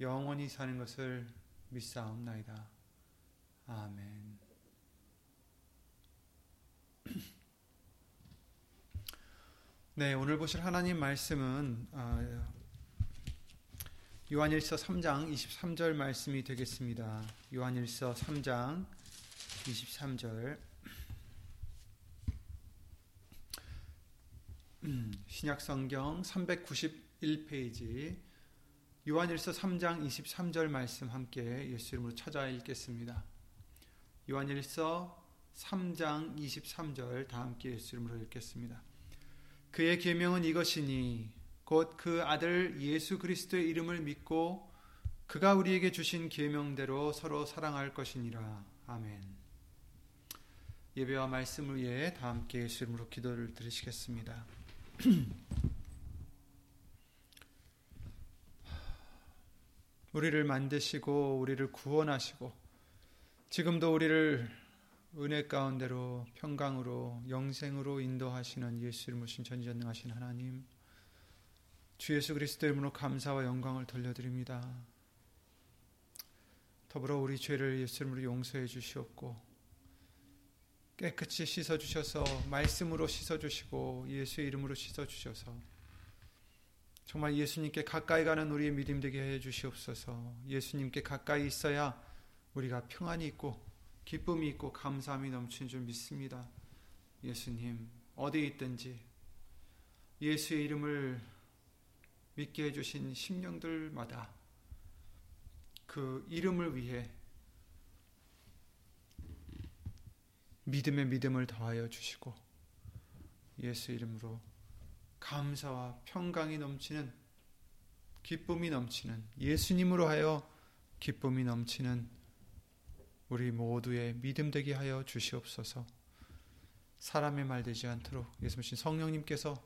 영원히 사는 것을 믿사옵나이다. 아멘. 네, 오늘 보실 하나님 말씀은 아, 요한일서 3장 23절 말씀이 되겠습니다. 요한일서 3장 23절 음, 신약성경 391페이지 요한일서 3장 23절 말씀 함께 예수 이름으로 찾아 읽겠습니다. 요한일서 3장 23절 다 함께 예수 이름으로 읽겠습니다. 그의 계명은 이것이니 곧 그 아들 예수 그리스도의 이름을 믿고 그가 우리에게 주신 계명대로 서로 사랑할 것이니라. 아멘. 예배와 말씀을 위해 다 함께 예수 이름으로 기도를 드리시겠습니다. 우리를 만드시고 우리를 구원하시고 지금도 우리를 은혜 가운데로 평강으로 영생으로 인도하시는 예수 이름으로 전지전능하신 하나님 주 예수 그리스도 이름으로 감사와 영광을 돌려드립니다. 더불어 우리 죄를 예수 이름으로 용서해 주시옵고 깨끗이 씻어 주셔서 말씀으로 씻어 주시고 예수의 이름으로 씻어 주셔서 정말 예수님께 가까이 가는 우리의 믿음 되게 해 주시옵소서. 예수님께 가까이 있어야 우리가 평안이 있고 기쁨이 있고 감사함이 넘치는 줄 믿습니다. 예수님 어디 있든지 예수의 이름을 믿게 해 주신 심령들마다 그 이름을 위해 믿음의 믿음을 더하여 주시고 예수 이름으로 감사와 평강이 넘치는 기쁨이 넘치는 예수님으로 하여 기쁨이 넘치는 우리 모두의 믿음 되게 하여 주시옵소서. 사람의 말 되지 않도록 예수님 성령님께서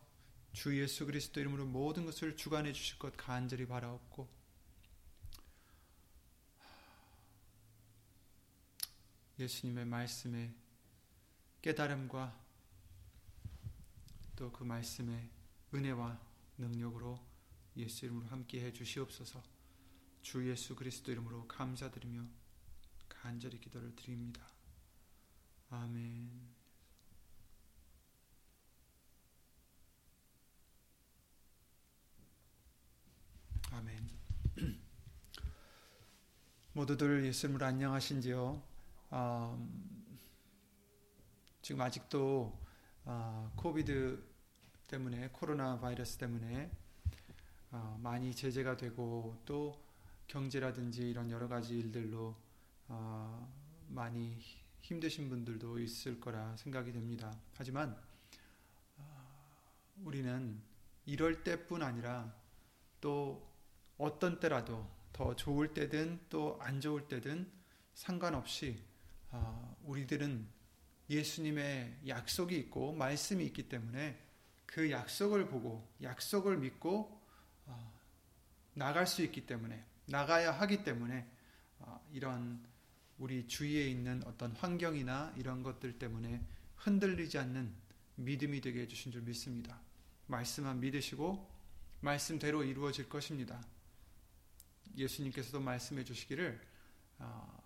주 예수 그리스도 이름으로 모든 것을 주관해 주실 것 간절히 바라옵고 예수님의 말씀에 깨달음과 또 그 말씀에 은혜와 능력으로 예수 이름으로 함께 해 주시옵소서. 주 예수 그리스도 이름으로 감사드리며 간절히 기도를 드립니다. 아멘. 아멘. 모두들 예수님으로 안녕하신지요? 음, 지금 아직도 어, 코비드 때문에 코로나 바이러스 때문에 어, 많이 제재가 되고 또 경제라든지 이런 여러 가지 일들로 어, 많이 힘드신 분들도 있을 거라 생각이 됩니다. 하지만 어, 우리는 이럴 때뿐 아니라 또 어떤 때라도 더 좋을 때든 또 안 좋을 때든 상관없이 어, 우리들은 예수님의 약속이 있고 말씀이 있기 때문에 그 약속을 보고 약속을 믿고 어, 나갈 수 있기 때문에 나가야 하기 때문에 어, 이런 우리 주위에 있는 어떤 환경이나 이런 것들 때문에 흔들리지 않는 믿음이 되게 해주신 줄 믿습니다. 말씀만 믿으시고 말씀대로 이루어질 것입니다. 예수님께서도 말씀해 주시기를 어,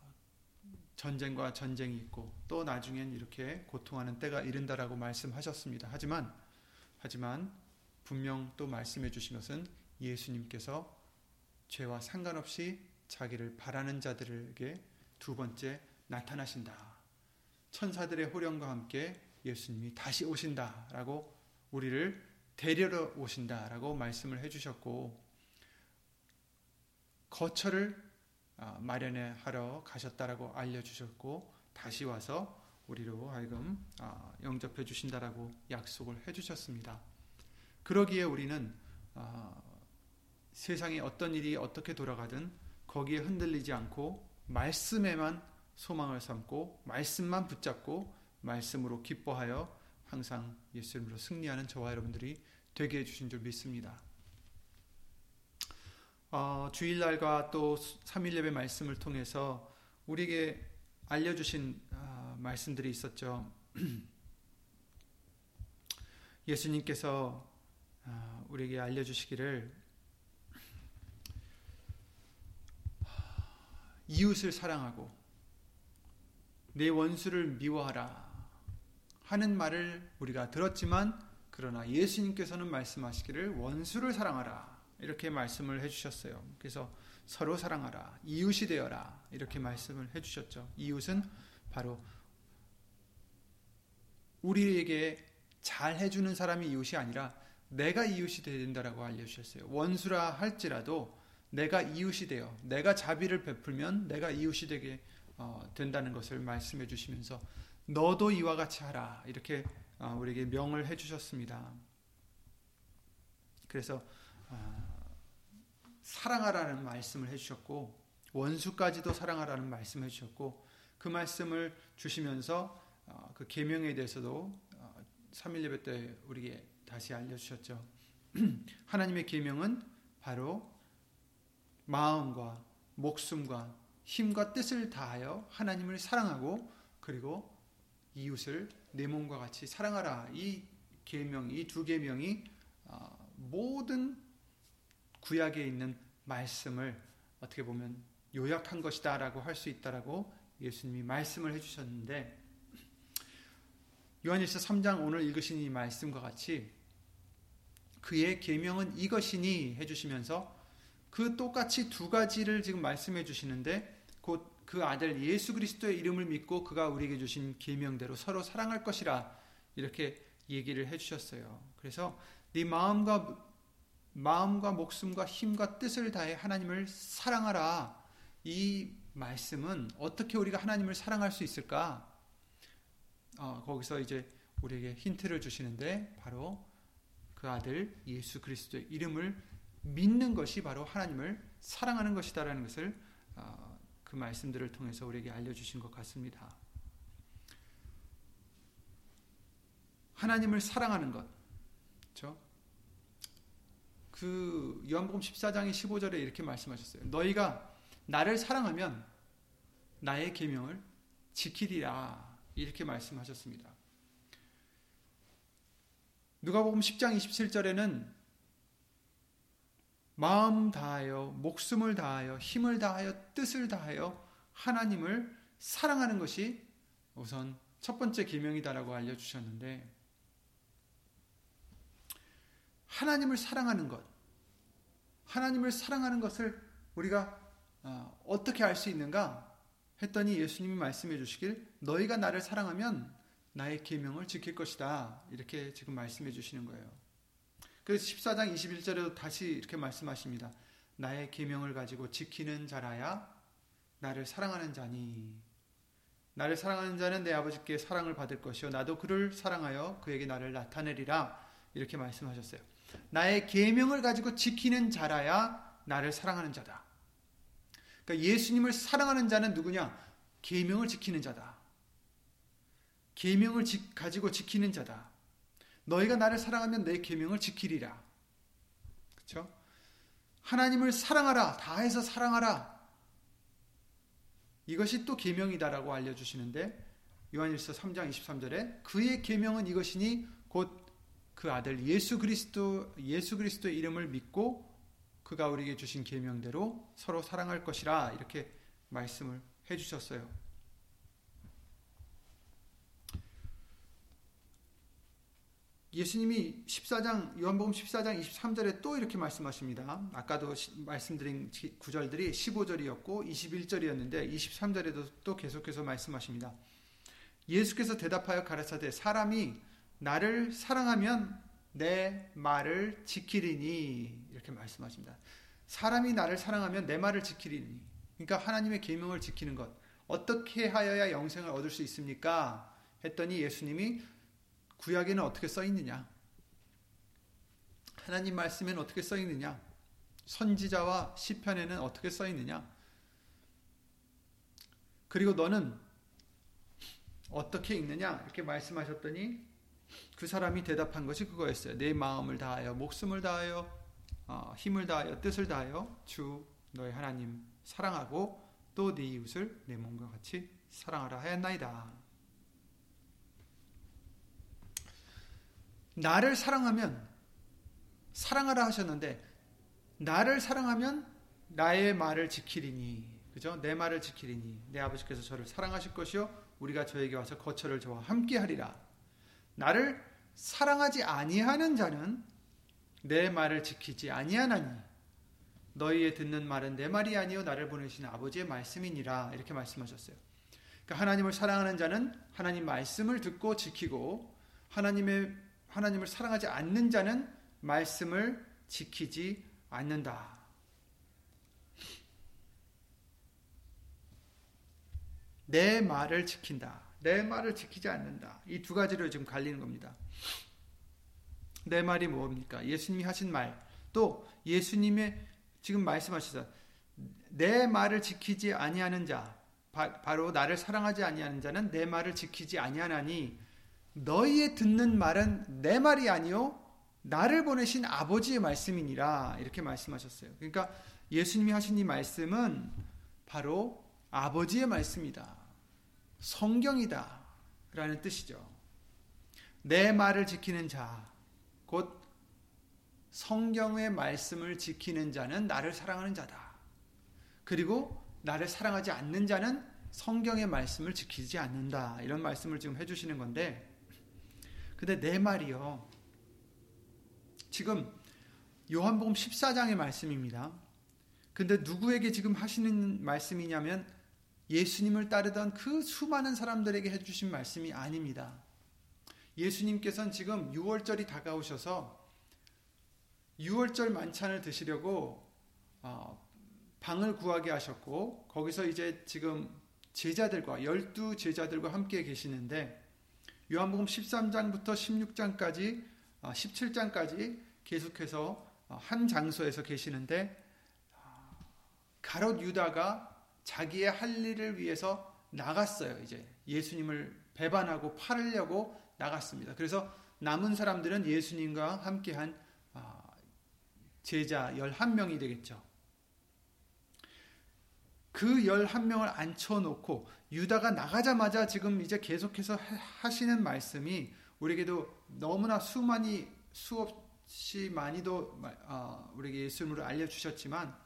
전쟁과 전쟁이 있고 또 나중엔 이렇게 고통하는 때가 이른다라고 말씀하셨습니다. 하지만 하지만 분명 또 말씀해 주신 것은 예수님께서 죄와 상관없이 자기를 바라는 자들에게 두 번째 나타나신다. 천사들의 호령과 함께 예수님이 다시 오신다라고 우리를 데려러 오신다라고 말씀을 해주셨고 거처를 아, 마련해 하러 가셨다라고 알려주셨고 다시 와서 우리로 하여금 아, 영접해 주신다라고 약속을 해 주셨습니다. 그러기에 우리는 아, 세상에 어떤 일이 어떻게 돌아가든 거기에 흔들리지 않고 말씀에만 소망을 삼고 말씀만 붙잡고 말씀으로 기뻐하여 항상 예수님으로 승리하는 저와 여러분들이 되게 해주신 줄 믿습니다. 어, 주일날과 또 3일 예배 말씀을 통해서 우리에게 알려주신 어, 말씀들이 있었죠. 예수님께서 어, 우리에게 알려주시기를 이웃을 사랑하고 내 원수를 미워하라 하는 말을 우리가 들었지만 그러나 예수님께서는 말씀하시기를 원수를 사랑하라 이렇게 말씀을 해주셨어요. 그래서 서로 사랑하라 이웃이 되어라 이렇게 말씀을 해주셨죠. 이웃은 바로 우리에게 잘 해주는 사람이 이웃이 아니라 내가 이웃이 된다라고 알려주셨어요. 원수라 할지라도 내가 이웃이 되어 내가 자비를 베풀면 내가 이웃이 되게 어, 된다는 것을 말씀해 주시면서 너도 이와 같이 하라 이렇게 어, 우리에게 명을 해주셨습니다. 그래서 어, 사랑하라는 말씀을 해주셨고 원수까지도 사랑하라는 말씀을 해주셨고 그 말씀을 주시면서 어, 그 계명에 대해서도 3일 예배 때 우리에게 다시 알려주셨죠. 하나님의 계명은 바로 마음과 목숨과 힘과 뜻을 다하여 하나님을 사랑하고 그리고 이웃을 내 몸과 같이 사랑하라. 이 계명, 이 두 계명이 어, 모든 구약에 있는 말씀을 어떻게 보면 요약한 것이다라고 할 수 있다라고 예수님이 말씀을 해주셨는데 요한일서 3장 오늘 읽으신 이 말씀과 같이 그의 계명은 이것이니 해주시면서 그 똑같이 두 가지를 지금 말씀해 주시는데 곧 그 아들 예수 그리스도의 이름을 믿고 그가 우리에게 주신 계명대로 서로 사랑할 것이라 이렇게 얘기를 해 주셨어요. 그래서 네 마음과 마음과 목숨과 힘과 뜻을 다해 하나님을 사랑하라. 이 말씀은 어떻게 우리가 하나님을 사랑할 수 있을까? 어, 거기서 이제 우리에게 힌트를 주시는데 바로 그 아들 예수 그리스도의 이름을 믿는 것이 바로 하나님을 사랑하는 것이다라는 것을 어, 그 말씀들을 통해서 우리에게 알려주신 것 같습니다. 하나님을 사랑하는 것, 그렇죠? 그 요한복음 14장의 15절에 이렇게 말씀하셨어요. 너희가 나를 사랑하면 나의 계명을 지키리라 이렇게 말씀하셨습니다. 누가복음 10장 27절에는 마음 다하여 목숨을 다하여 힘을 다하여 뜻을 다하여 하나님을 사랑하는 것이 우선 첫 번째 계명이다라고 알려 주셨는데 하나님을 사랑하는 것 하나님을 사랑하는 것을 우리가 어, 어떻게 알 수 있는가 했더니 예수님이 말씀해 주시길 너희가 나를 사랑하면 나의 계명을 지킬 것이다. 이렇게 지금 말씀해 주시는 거예요. 그래서 14장 21절에도 다시 이렇게 말씀하십니다. 나의 계명을 가지고 지키는 자라야 나를 사랑하는 자니 나를 사랑하는 자는 내 아버지께 사랑을 받을 것이요 나도 그를 사랑하여 그에게 나를 나타내리라 이렇게 말씀하셨어요. 나의 계명을 가지고 지키는 자라야 나를 사랑하는 자다. 그러니까 예수님을 사랑하는 자는 누구냐? 계명을 지키는 자다. 계명을 가지고 지키는 자다. 너희가 나를 사랑하면 내 계명을 지키리라. 그렇죠? 하나님을 사랑하라. 다해서 사랑하라. 이것이 또 계명이다라고 알려 주시는데 요한일서 3장 23절에 그의 계명은 이것이니 곧 그 아들 예수 그리스도 예수 그리스도의 이름을 믿고 그가 우리에게 주신 계명대로 서로 사랑할 것이라 이렇게 말씀을 해 주셨어요. 예수님이 14장 요한복음 14장 23절에 또 이렇게 말씀하십니다. 아까도 말씀드린 구절들이 15절이었고 21절이었는데 23절에도 또 계속해서 말씀하십니다. 예수께서 대답하여 가르쳐되 사람이 나를 사랑하면 내 말을 지키리니 이렇게 말씀하십니다. 사람이 나를 사랑하면 내 말을 지키리니 그러니까 하나님의 계명을 지키는 것 어떻게 하여야 영생을 얻을 수 있습니까? 했더니 예수님이 구약에는 어떻게 써 있느냐? 하나님 말씀에는 어떻게 써 있느냐? 선지자와 시편에는 어떻게 써 있느냐? 그리고 너는 어떻게 읽느냐? 이렇게 말씀하셨더니 그 사람이 대답한 것이 그거였어요. 내 마음을 다하여 목숨을 다하여 어, 힘을 다하여 뜻을 다하여 주 너의 하나님 사랑하고 또 네 이웃을 내 몸과 같이 사랑하라 하였나이다. 나를 사랑하면 사랑하라 하셨는데 나를 사랑하면 나의 말을 지키리니 그죠? 내 말을 지키리니 내 아버지께서 저를 사랑하실 것이요 우리가 저에게 와서 거처를 저와 함께 하리라. 나를 사랑하지 아니하는 자는 내 말을 지키지 아니하나니 너희의 듣는 말은 내 말이 아니요 나를 보내신 아버지의 말씀이니라 이렇게 말씀하셨어요. 그러니까 하나님을 사랑하는 자는 하나님 말씀을 듣고 지키고 하나님의 하나님을 사랑하지 않는 자는 말씀을 지키지 않는다. 내 말을 지킨다. 내 말을 지키지 않는다. 이 두 가지로 지금 갈리는 겁니다. 내 말이 뭡니까? 예수님이 하신 말. 또 예수님의 지금 말씀하시자 내 말을 지키지 아니하는 자 바, 로 나를 사랑하지 아니하는 자는 내 말을 지키지 아니하나니 너희의 듣는 말은 내 말이 아니요 나를 보내신 아버지의 말씀이니라 이렇게 말씀하셨어요. 그러니까 예수님이 하신 이 말씀은 바로 아버지의 말씀이다. 성경이다. 라는 뜻이죠. 내 말을 지키는 자, 곧 성경의 말씀을 지키는 자는 나를 사랑하는 자다. 그리고 나를 사랑하지 않는 자는 성경의 말씀을 지키지 않는다. 이런 말씀을 지금 해주시는 건데, 근데 내 말이요. 지금 요한복음 14장의 말씀입니다. 근데 누구에게 지금 하시는 말씀이냐면 예수님을 따르던 그 수많은 사람들에게 해주신 말씀이 아닙니다. 예수님께서는 지금 6월절이 다가오셔서 6월절 만찬을 드시려고 어, 방을 구하게 하셨고 거기서 이제 지금 제자들과 열두 제자들과 함께 계시는데 요한복음 13장부터 16장까지 17장까지 어, 계속해서 어, 한 장소에서 계시는데 가롯 유다가 자기의 할 일을 위해서 나갔어요. 이제 예수님을 배반하고 팔으려고 나갔습니다. 그래서 남은 사람들은 예수님과 함께한 아, 제자 11명이 되겠죠. 그 11명을 앉혀놓고 유다가 나가자마자 지금 이제 계속해서 하시는 말씀이 우리에게도 너무나 수많이 수없이 많이도 아, 우리에게 예수님을 알려주셨지만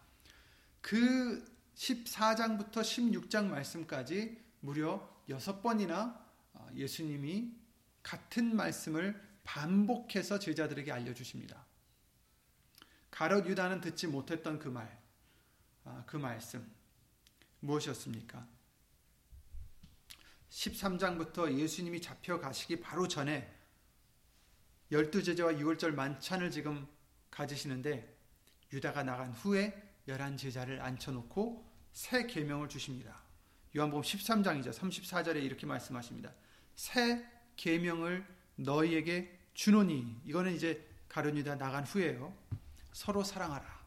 그 14장부터 16장 말씀까지 무려 6번이나 어, 예수님이 같은 말씀을 반복해서 제자들에게 알려주십니다. 가롯 유다는 듣지 못했던 그 말, 아, 그 말씀 무엇이었습니까? 13장부터 예수님이 잡혀가시기 바로 전에 열두 제자와 6월절 만찬을 지금 가지시는데 유다가 나간 후에 열한 제자를 앉혀놓고 새 계명을 주십니다. 요한복음 13장이죠. 34절에 이렇게 말씀하십니다. 새 계명을 너희에게 주노니 이거는 이제 가룟유다 나간 후에요. 서로 사랑하라.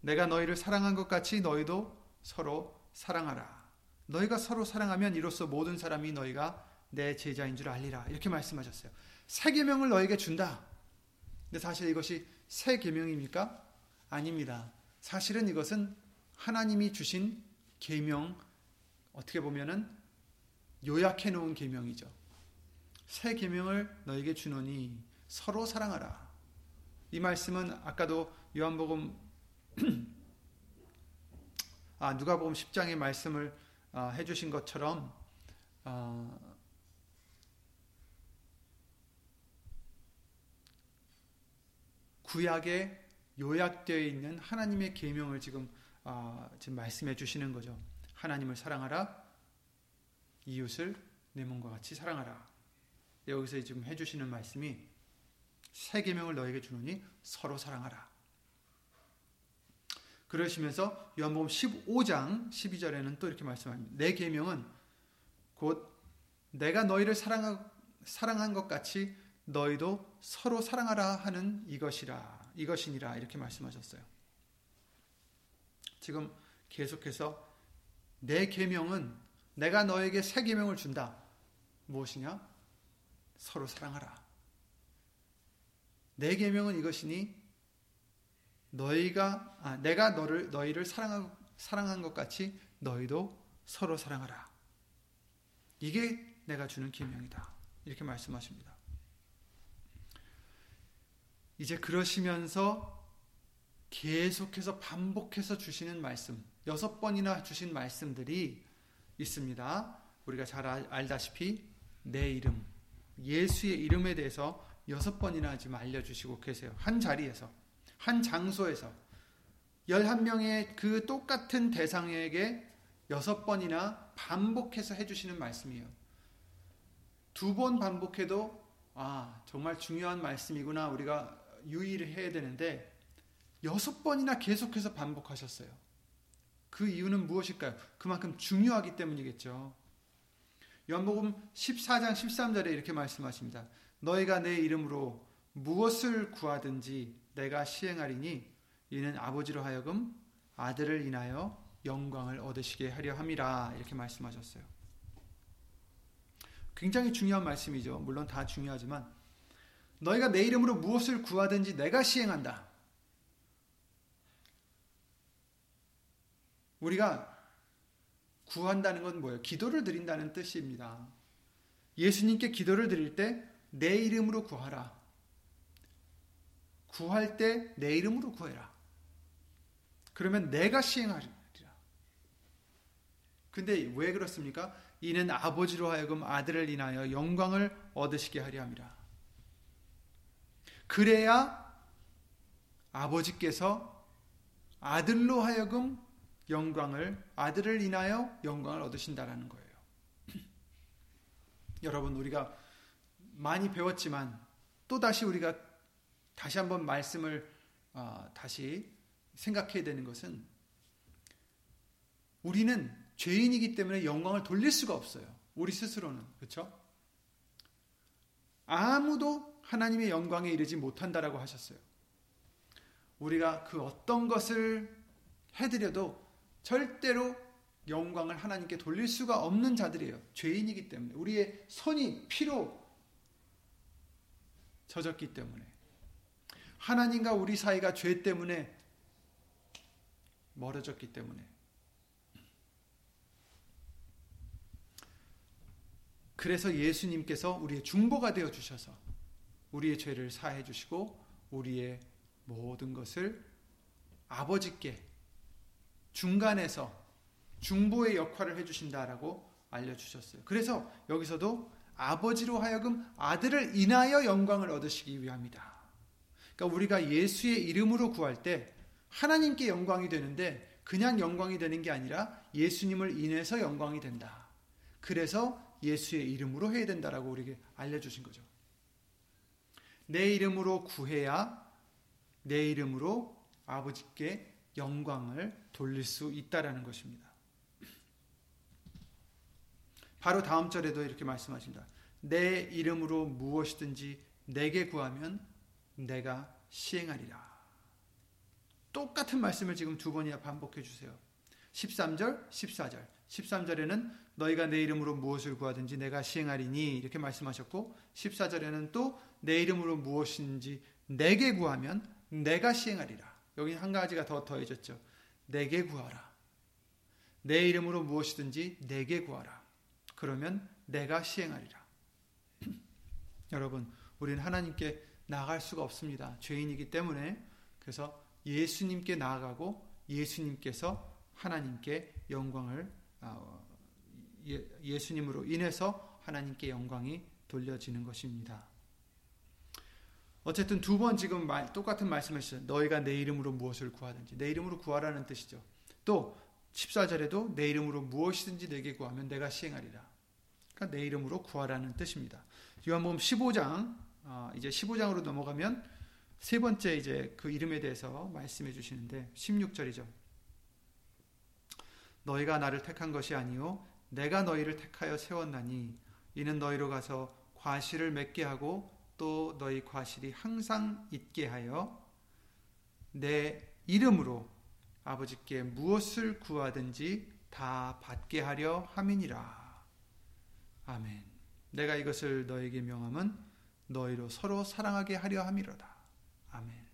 내가 너희를 사랑한 것 같이 너희도 서로 사랑하라. 너희가 서로 사랑하면 이로써 모든 사람이 너희가 내 제자인 줄 알리라. 이렇게 말씀하셨어요. 새 계명을 너에게 준다. 근데 사실 이것이 새 계명입니까? 아닙니다. 사실은 이것은 하나님이 주신 계명 어떻게 보면은 요약해 놓은 계명이죠. 새 계명을 너에게 주노니 서로 사랑하라. 이 말씀은 아까도 요한복음 아 누가복음 10장의 말씀을 어, 해주신 것처럼 어, 구약에 요약되어 있는 하나님의 계명을 지금 어, 지금 말씀해 주시는 거죠. 하나님을 사랑하라. 이웃을 내 몸과 같이 사랑하라. 여기서 지금 해 주시는 말씀이 새 계명을 너에게 주노니 서로 사랑하라. 그러시면서 요한복음 15장 12절에는 또 이렇게 말씀합니다. 내 계명은 곧 내가 너희를 사랑하, 사랑한 것 같이 너희도 서로 사랑하라 하는 이것이라 이것이니라 이렇게 말씀하셨어요. 지금 계속해서 내 계명은 내가 너에게 새 계명을 준다. 무엇이냐? 서로 사랑하라. 내 계명은 이것이니 너희가 아, 내가 너를 너희를 사랑하, 사랑한 것 같이 너희도 서로 사랑하라. 이게 내가 주는 계명이다. 이렇게 말씀하십니다. 이제 그러시면서 계속해서 반복해서 주시는 말씀, 여섯 번이나 주신 말씀들이 있습니다. 우리가 잘 알다시피 내 이름, 예수의 이름에 대해서 여섯 번이나 지금 알려주시고 계세요. 한 자리에서, 한 장소에서. 11명의 그 똑같은 대상에게 여섯 번이나 반복해서 해주시는 말씀이에요. 두 번 반복해도, 아, 정말 중요한 말씀이구나. 우리가 유의를 해야 되는데, 여섯 번이나 계속해서 반복하셨어요. 그 이유는 무엇일까요? 그만큼 중요하기 때문이겠죠. 연복음 14장 13절에 이렇게 말씀하십니다. 너희가 내 이름으로 무엇을 구하든지 내가 시행하리니 이는 아버지로 하여금 아들을 인하여 영광을 얻으시게 하려 함이라 이렇게 말씀하셨어요. 굉장히 중요한 말씀이죠. 물론 다 중요하지만 너희가 내 이름으로 무엇을 구하든지 내가 시행한다. 우리가 구한다는 건 뭐예요? 기도를 드린다는 뜻입니다. 예수님께 기도를 드릴 때 내 이름으로 구하라. 구할 때 내 이름으로 구해라. 그러면 내가 시행하리라. 근데 왜 그렇습니까? 이는 아버지로 하여금 아들을 인하여 영광을 얻으시게 하려 함이라. 그래야 아버지께서 아들로 하여금 영광을 아들을 인하여 영광을 얻으신다라는 거예요. 여러분 우리가 많이 배웠지만 또 다시 우리가 다시 한번 말씀을 어, 다시 생각해야 되는 것은 우리는 죄인이기 때문에 영광을 돌릴 수가 없어요. 우리 스스로는 그렇죠? 아무도 하나님의 영광에 이르지 못한다라고 하셨어요. 우리가 그 어떤 것을 해드려도 절대로 영광을 하나님께 돌릴 수가 없는 자들이에요. 죄인이기 때문에. 우리의 손이 피로 젖었기 때문에. 하나님과 우리 사이가 죄 때문에 멀어졌기 때문에. 그래서 예수님께서 우리의 중보가 되어 주셔서 우리의 죄를 사해 주시고 우리의 모든 것을 아버지께 중간에서 중보의 역할을 해주신다라고 알려주셨어요. 그래서 여기서도 아버지로 하여금 아들을 인하여 영광을 얻으시기 위함이다. 그러니까 우리가 예수의 이름으로 구할 때 하나님께 영광이 되는데 그냥 영광이 되는 게 아니라 예수님을 인해서 영광이 된다. 그래서 예수의 이름으로 해야 된다라고 우리에게 알려주신 거죠. 내 이름으로 구해야 내 이름으로 아버지께 영광을 돌릴 수 있다라는 것입니다. 바로 다음 절에도 이렇게 말씀하십니다. 내 이름으로 무엇이든지 내게 구하면 내가 시행하리라. 똑같은 말씀을 지금 두 번이나 반복해 주세요. 13절, 14절. 13절에는 너희가 내 이름으로 무엇을 구하든지 내가 시행하리니 이렇게 말씀하셨고 14절에는 또 내 이름으로 무엇인지 내게 구하면 내가 시행하리라. 여기 한 가지가 더 더해졌죠. 내게 구하라. 내 이름으로 무엇이든지 내게 구하라. 그러면 내가 시행하리라. 여러분, 우리는 하나님께 나갈 수가 없습니다. 죄인이기 때문에 그래서 예수님께 나아가고 예수님께서 하나님께 영광을 아, 예, 예수님으로 인해서 하나님께 영광이 돌려지는 것입니다. 어쨌든 두 번 지금 말, 똑같은 말씀을 하셨어요. 너희가 내 이름으로 무엇을 구하든지 내 이름으로 구하라는 뜻이죠. 또 14절에도 내 이름으로 무엇이든지 내게 구하면 내가 시행하리라. 그러니까 내 이름으로 구하라는 뜻입니다. 요한복음 15장 어, 이제 15장으로 넘어가면 세 번째 이제 그 이름에 대해서 말씀해 주시는데 16절이죠. 너희가 나를 택한 것이 아니요 내가 너희를 택하여 세웠나니 이는 너희로 가서 과실을 맺게 하고 또 너희 과실이 항상 있게 하여 내 이름으로 아버지께 무엇을 구하든지 다 받게 하려 함이니라. 아멘. 내가 이것을 너에게 명함은 너희로 서로 사랑하게 하려 함이로다. 아멘.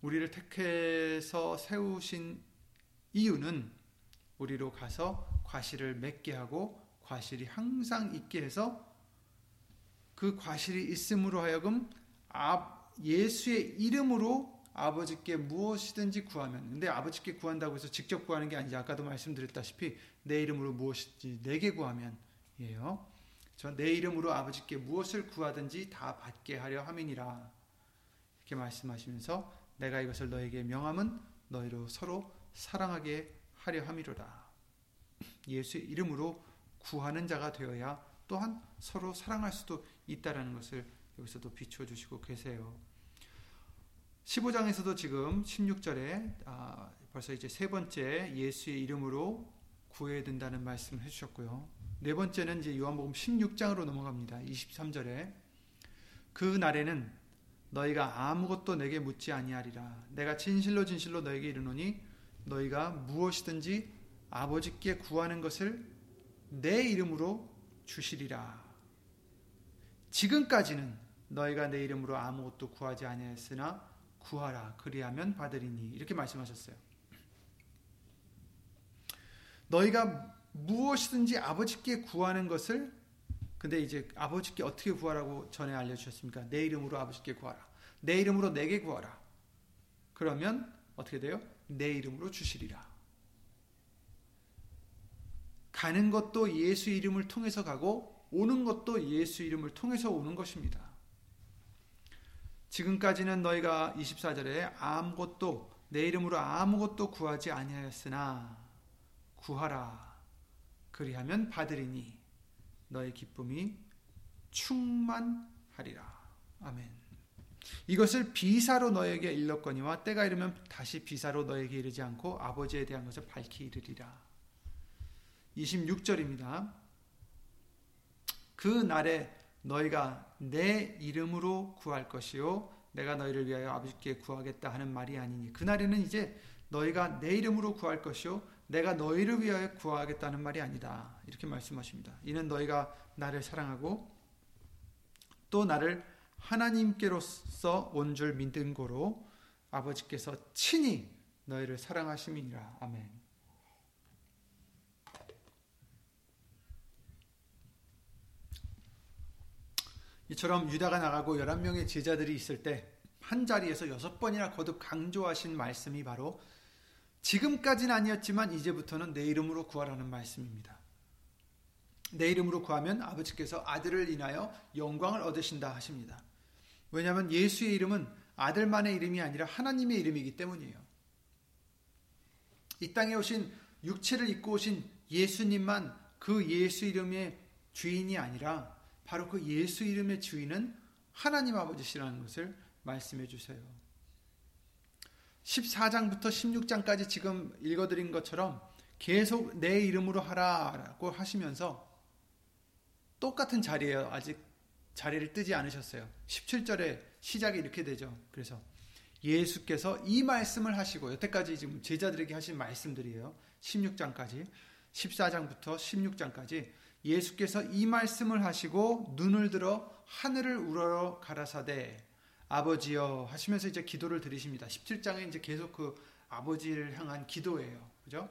우리를 택해서 세우신 이유는 우리로 가서 과실을 맺게 하고 과실이 항상 있게 해서 그 과실이 있음으로 하여금 예수의 이름으로 아버지께 무엇이든지 구하면 근데 아버지께 구한다고 해서 직접 구하는 게 아니지 아까도 말씀드렸다시피 내 이름으로 무엇이든지 내게 구하면 이에요. 저내 이름으로 아버지께 무엇을 구하든지 다 받게 하려 함이니라 이렇게 말씀하시면서 내가 이것을 너에게 명함은 너희로 서로 사랑하게 하려 함이로다. 예수의 이름으로 구하는 자가 되어야 또한 서로 사랑할 수도 있다라는 것을 여기서도 비추어 주시고 계세요. 15장에서도 지금 16절에 아, 벌써 이제 세 번째 예수의 이름으로 구해야 된다는 말씀을 해주셨고요. 네 번째는 이제 요한복음 16장으로 넘어갑니다. 23절에 그 날에는 너희가 아무것도 내게 묻지 아니하리라. 내가 진실로 진실로 너에게 이르노니 너희가 무엇이든지 아버지께 구하는 것을 내 이름으로 주시리라. 지금까지는 너희가 내 이름으로 아무것도 구하지 아니하였으나 구하라 그리하면 받으리니 이렇게 말씀하셨어요. 너희가 무엇이든지 아버지께 구하는 것을 근데 이제 아버지께 어떻게 구하라고 전에 알려주셨습니까? 내 이름으로 아버지께 구하라. 내 이름으로 내게 구하라. 그러면 어떻게 돼요? 내 이름으로 주시리라. 가는 것도 예수 이름을 통해서 가고 오는 것도 예수 이름을 통해서 오는 것입니다. 지금까지는 너희가 24절에 아무것도 내 이름으로 아무것도 구하지 아니하였으나 구하라 그리하면 받으리니 너의 기쁨이 충만하리라. 아멘. 이것을 비사로 너에게 일렀거니와 때가 이르면 다시 비사로 너에게 이르지 않고 아버지에 대한 것을 밝히 이르리라. 26절입니다. 그 날에 너희가 내 이름으로 구할 것이요 내가 너희를 위하여 아버지께 구하겠다 하는 말이 아니니 그 날에는 이제 너희가 내 이름으로 구할 것이요 내가 너희를 위하여 구하겠다는 말이 아니다. 이렇게 말씀하십니다. 이는 너희가 나를 사랑하고 또 나를 하나님께로서 온 줄 믿은 고로 아버지께서 친히 너희를 사랑하심이니라. 아멘. 이처럼 유다가 나가고 11명의 제자들이 있을 때 한 자리에서 여섯 번이나 거듭 강조하신 말씀이 바로 지금까지는 아니었지만 이제부터는 내 이름으로 구하라는 말씀입니다. 내 이름으로 구하면 아버지께서 아들을 인하여 영광을 얻으신다 하십니다. 왜냐하면 예수의 이름은 아들만의 이름이 아니라 하나님의 이름이기 때문이에요. 이 땅에 오신 육체를 입고 오신 예수님만 그 예수 이름의 주인이 아니라 바로 그 예수 이름의 주인은 하나님 아버지시라는 것을 말씀해 주세요. 14장부터 16장까지 지금 읽어드린 것처럼 계속 내 이름으로 하라라고 하시면서 똑같은 자리에요. 아직 자리를 뜨지 않으셨어요. 17절에 시작이 이렇게 되죠. 그래서 예수께서 이 말씀을 하시고 여태까지 지금 제자들에게 하신 말씀들이에요. 16장까지 14장부터 16장까지 예수께서 이 말씀을 하시고 눈을 들어 하늘을 우러러 가라사대 아버지여 하시면서 이제 기도를 드리십니다. 17장에 이제 계속 그 아버지를 향한 기도예요. 그죠?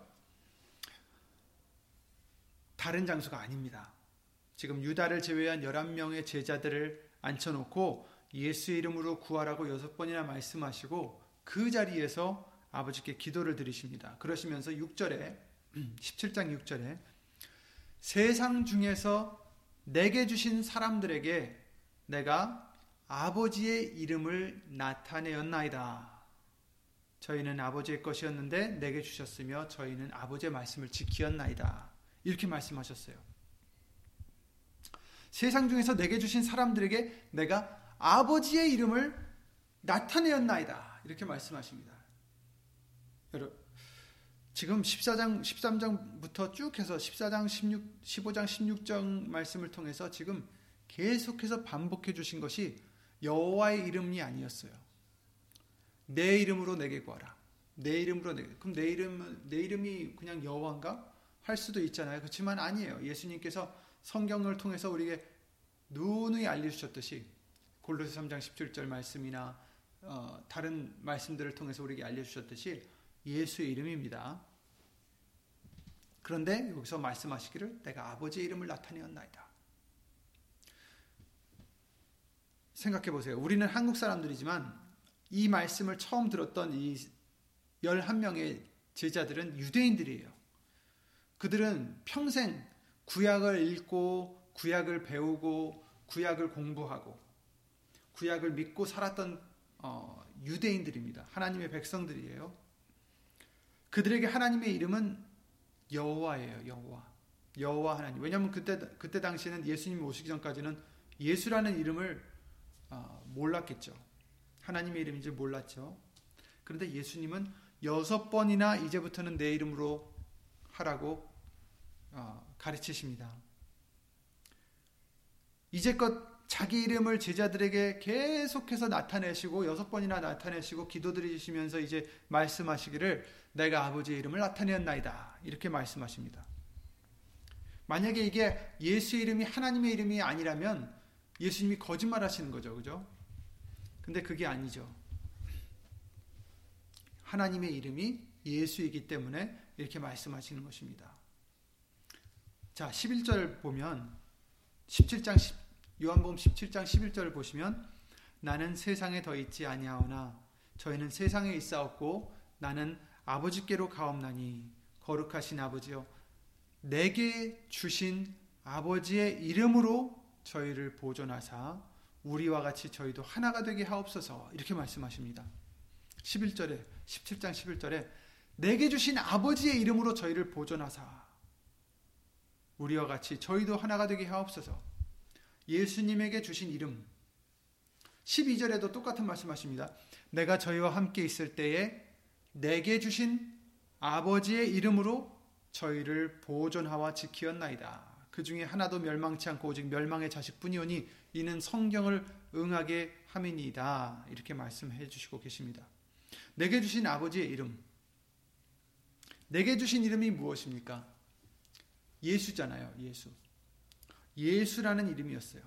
다른 장소가 아닙니다. 지금 유다를 제외한 11명의 제자들을 앉혀놓고 예수 이름으로 구하라고 여섯 번이나 말씀하시고 그 자리에서 아버지께 기도를 드리십니다. 그러시면서 6절에 17장 6절에 세상 중에서 내게 주신 사람들에게 내가 아버지의 이름을 나타내었나이다. 저희는 아버지의 것이었는데 내게 주셨으며 저희는 아버지의 말씀을 지키었나이다. 이렇게 말씀하셨어요. 세상 중에서 내게 주신 사람들에게 내가 아버지의 이름을 나타내었나이다. 이렇게 말씀하십니다. 여러분, 지금 14장, 13장부터 쭉 해서 14장, 16, 15장, 16장 말씀을 통해서 지금 계속해서 반복해 주신 것이 여호와의 이름이 아니었어요. 내 이름으로 내게 구하라. 내 이름으로 내게. 그럼 내 이름 내 이름이 그냥 여호와인가? 할 수도 있잖아요. 그렇지만 아니에요. 예수님께서 성경을 통해서 우리에게 누누이 알려 주셨듯이 골로새 3장 17절 말씀이나 어, 다른 말씀들을 통해서 우리에게 알려 주셨듯이 예수의 이름입니다. 그런데 여기서 말씀하시기를 내가 아버지의 이름을 나타내었나이다. 생각해 보세요. 우리는 한국 사람들이지만 이 말씀을 처음 들었던 이 11명의 제자들은 유대인들이에요. 그들은 평생 구약을 읽고 구약을 배우고 구약을 공부하고 구약을 믿고 살았던 어, 유대인들입니다. 하나님의 백성들이에요. 그들에게 하나님의 이름은 여호와예요. 여호와. 여호와 하나님. 왜냐하면 그때 그때 당시에는 예수님 오시기 전까지는 예수라는 이름을 어, 몰랐겠죠. 하나님의 이름인지 몰랐죠. 그런데 예수님은 여섯 번이나 이제부터는 내 이름으로 하라고 어, 가르치십니다. 이제껏 자기 이름을 제자들에게 계속해서 나타내시고 여섯 번이나 나타내시고 기도드리시면서 이제 말씀하시기를 내가 아버지의 이름을 나타내었나이다. 이렇게 말씀하십니다. 만약에 이게 예수 이름이 하나님의 이름이 아니라면 예수님이 거짓말 하시는 거죠. 그죠? 근데 그게 아니죠. 하나님의 이름이 예수이기 때문에 이렇게 말씀하시는 것입니다. 자, 11절 보면 17장 10, 요한복음 17장 11절을 보시면 나는 세상에 더 있지 아니하오나 저희는 세상에 있사옵고 나는 아버지께로 가옵나니 거룩하신 아버지여 내게 주신 아버지의 이름으로 저희를 보존하사 우리와 같이 저희도 하나가 되게 하옵소서 이렇게 말씀하십니다. 11절에 17장 11절에 내게 주신 아버지의 이름으로 저희를 보존하사 우리와 같이 저희도 하나가 되게 하옵소서. 예수님에게 주신 이름 12절에도 똑같은 말씀하십니다. 내가 저희와 함께 있을 때에 내게 주신 아버지의 이름으로 저희를 보존하와 지키었나이다. 그 중에 하나도 멸망치 않고 오직 멸망의 자식뿐이오니 이는 성경을 응하게 함이니이다. 이렇게 말씀해 주시고 계십니다. 내게 주신 아버지의 이름. 내게 주신 이름이 무엇입니까? 예수잖아요. 예수. 예수라는 이름이었어요.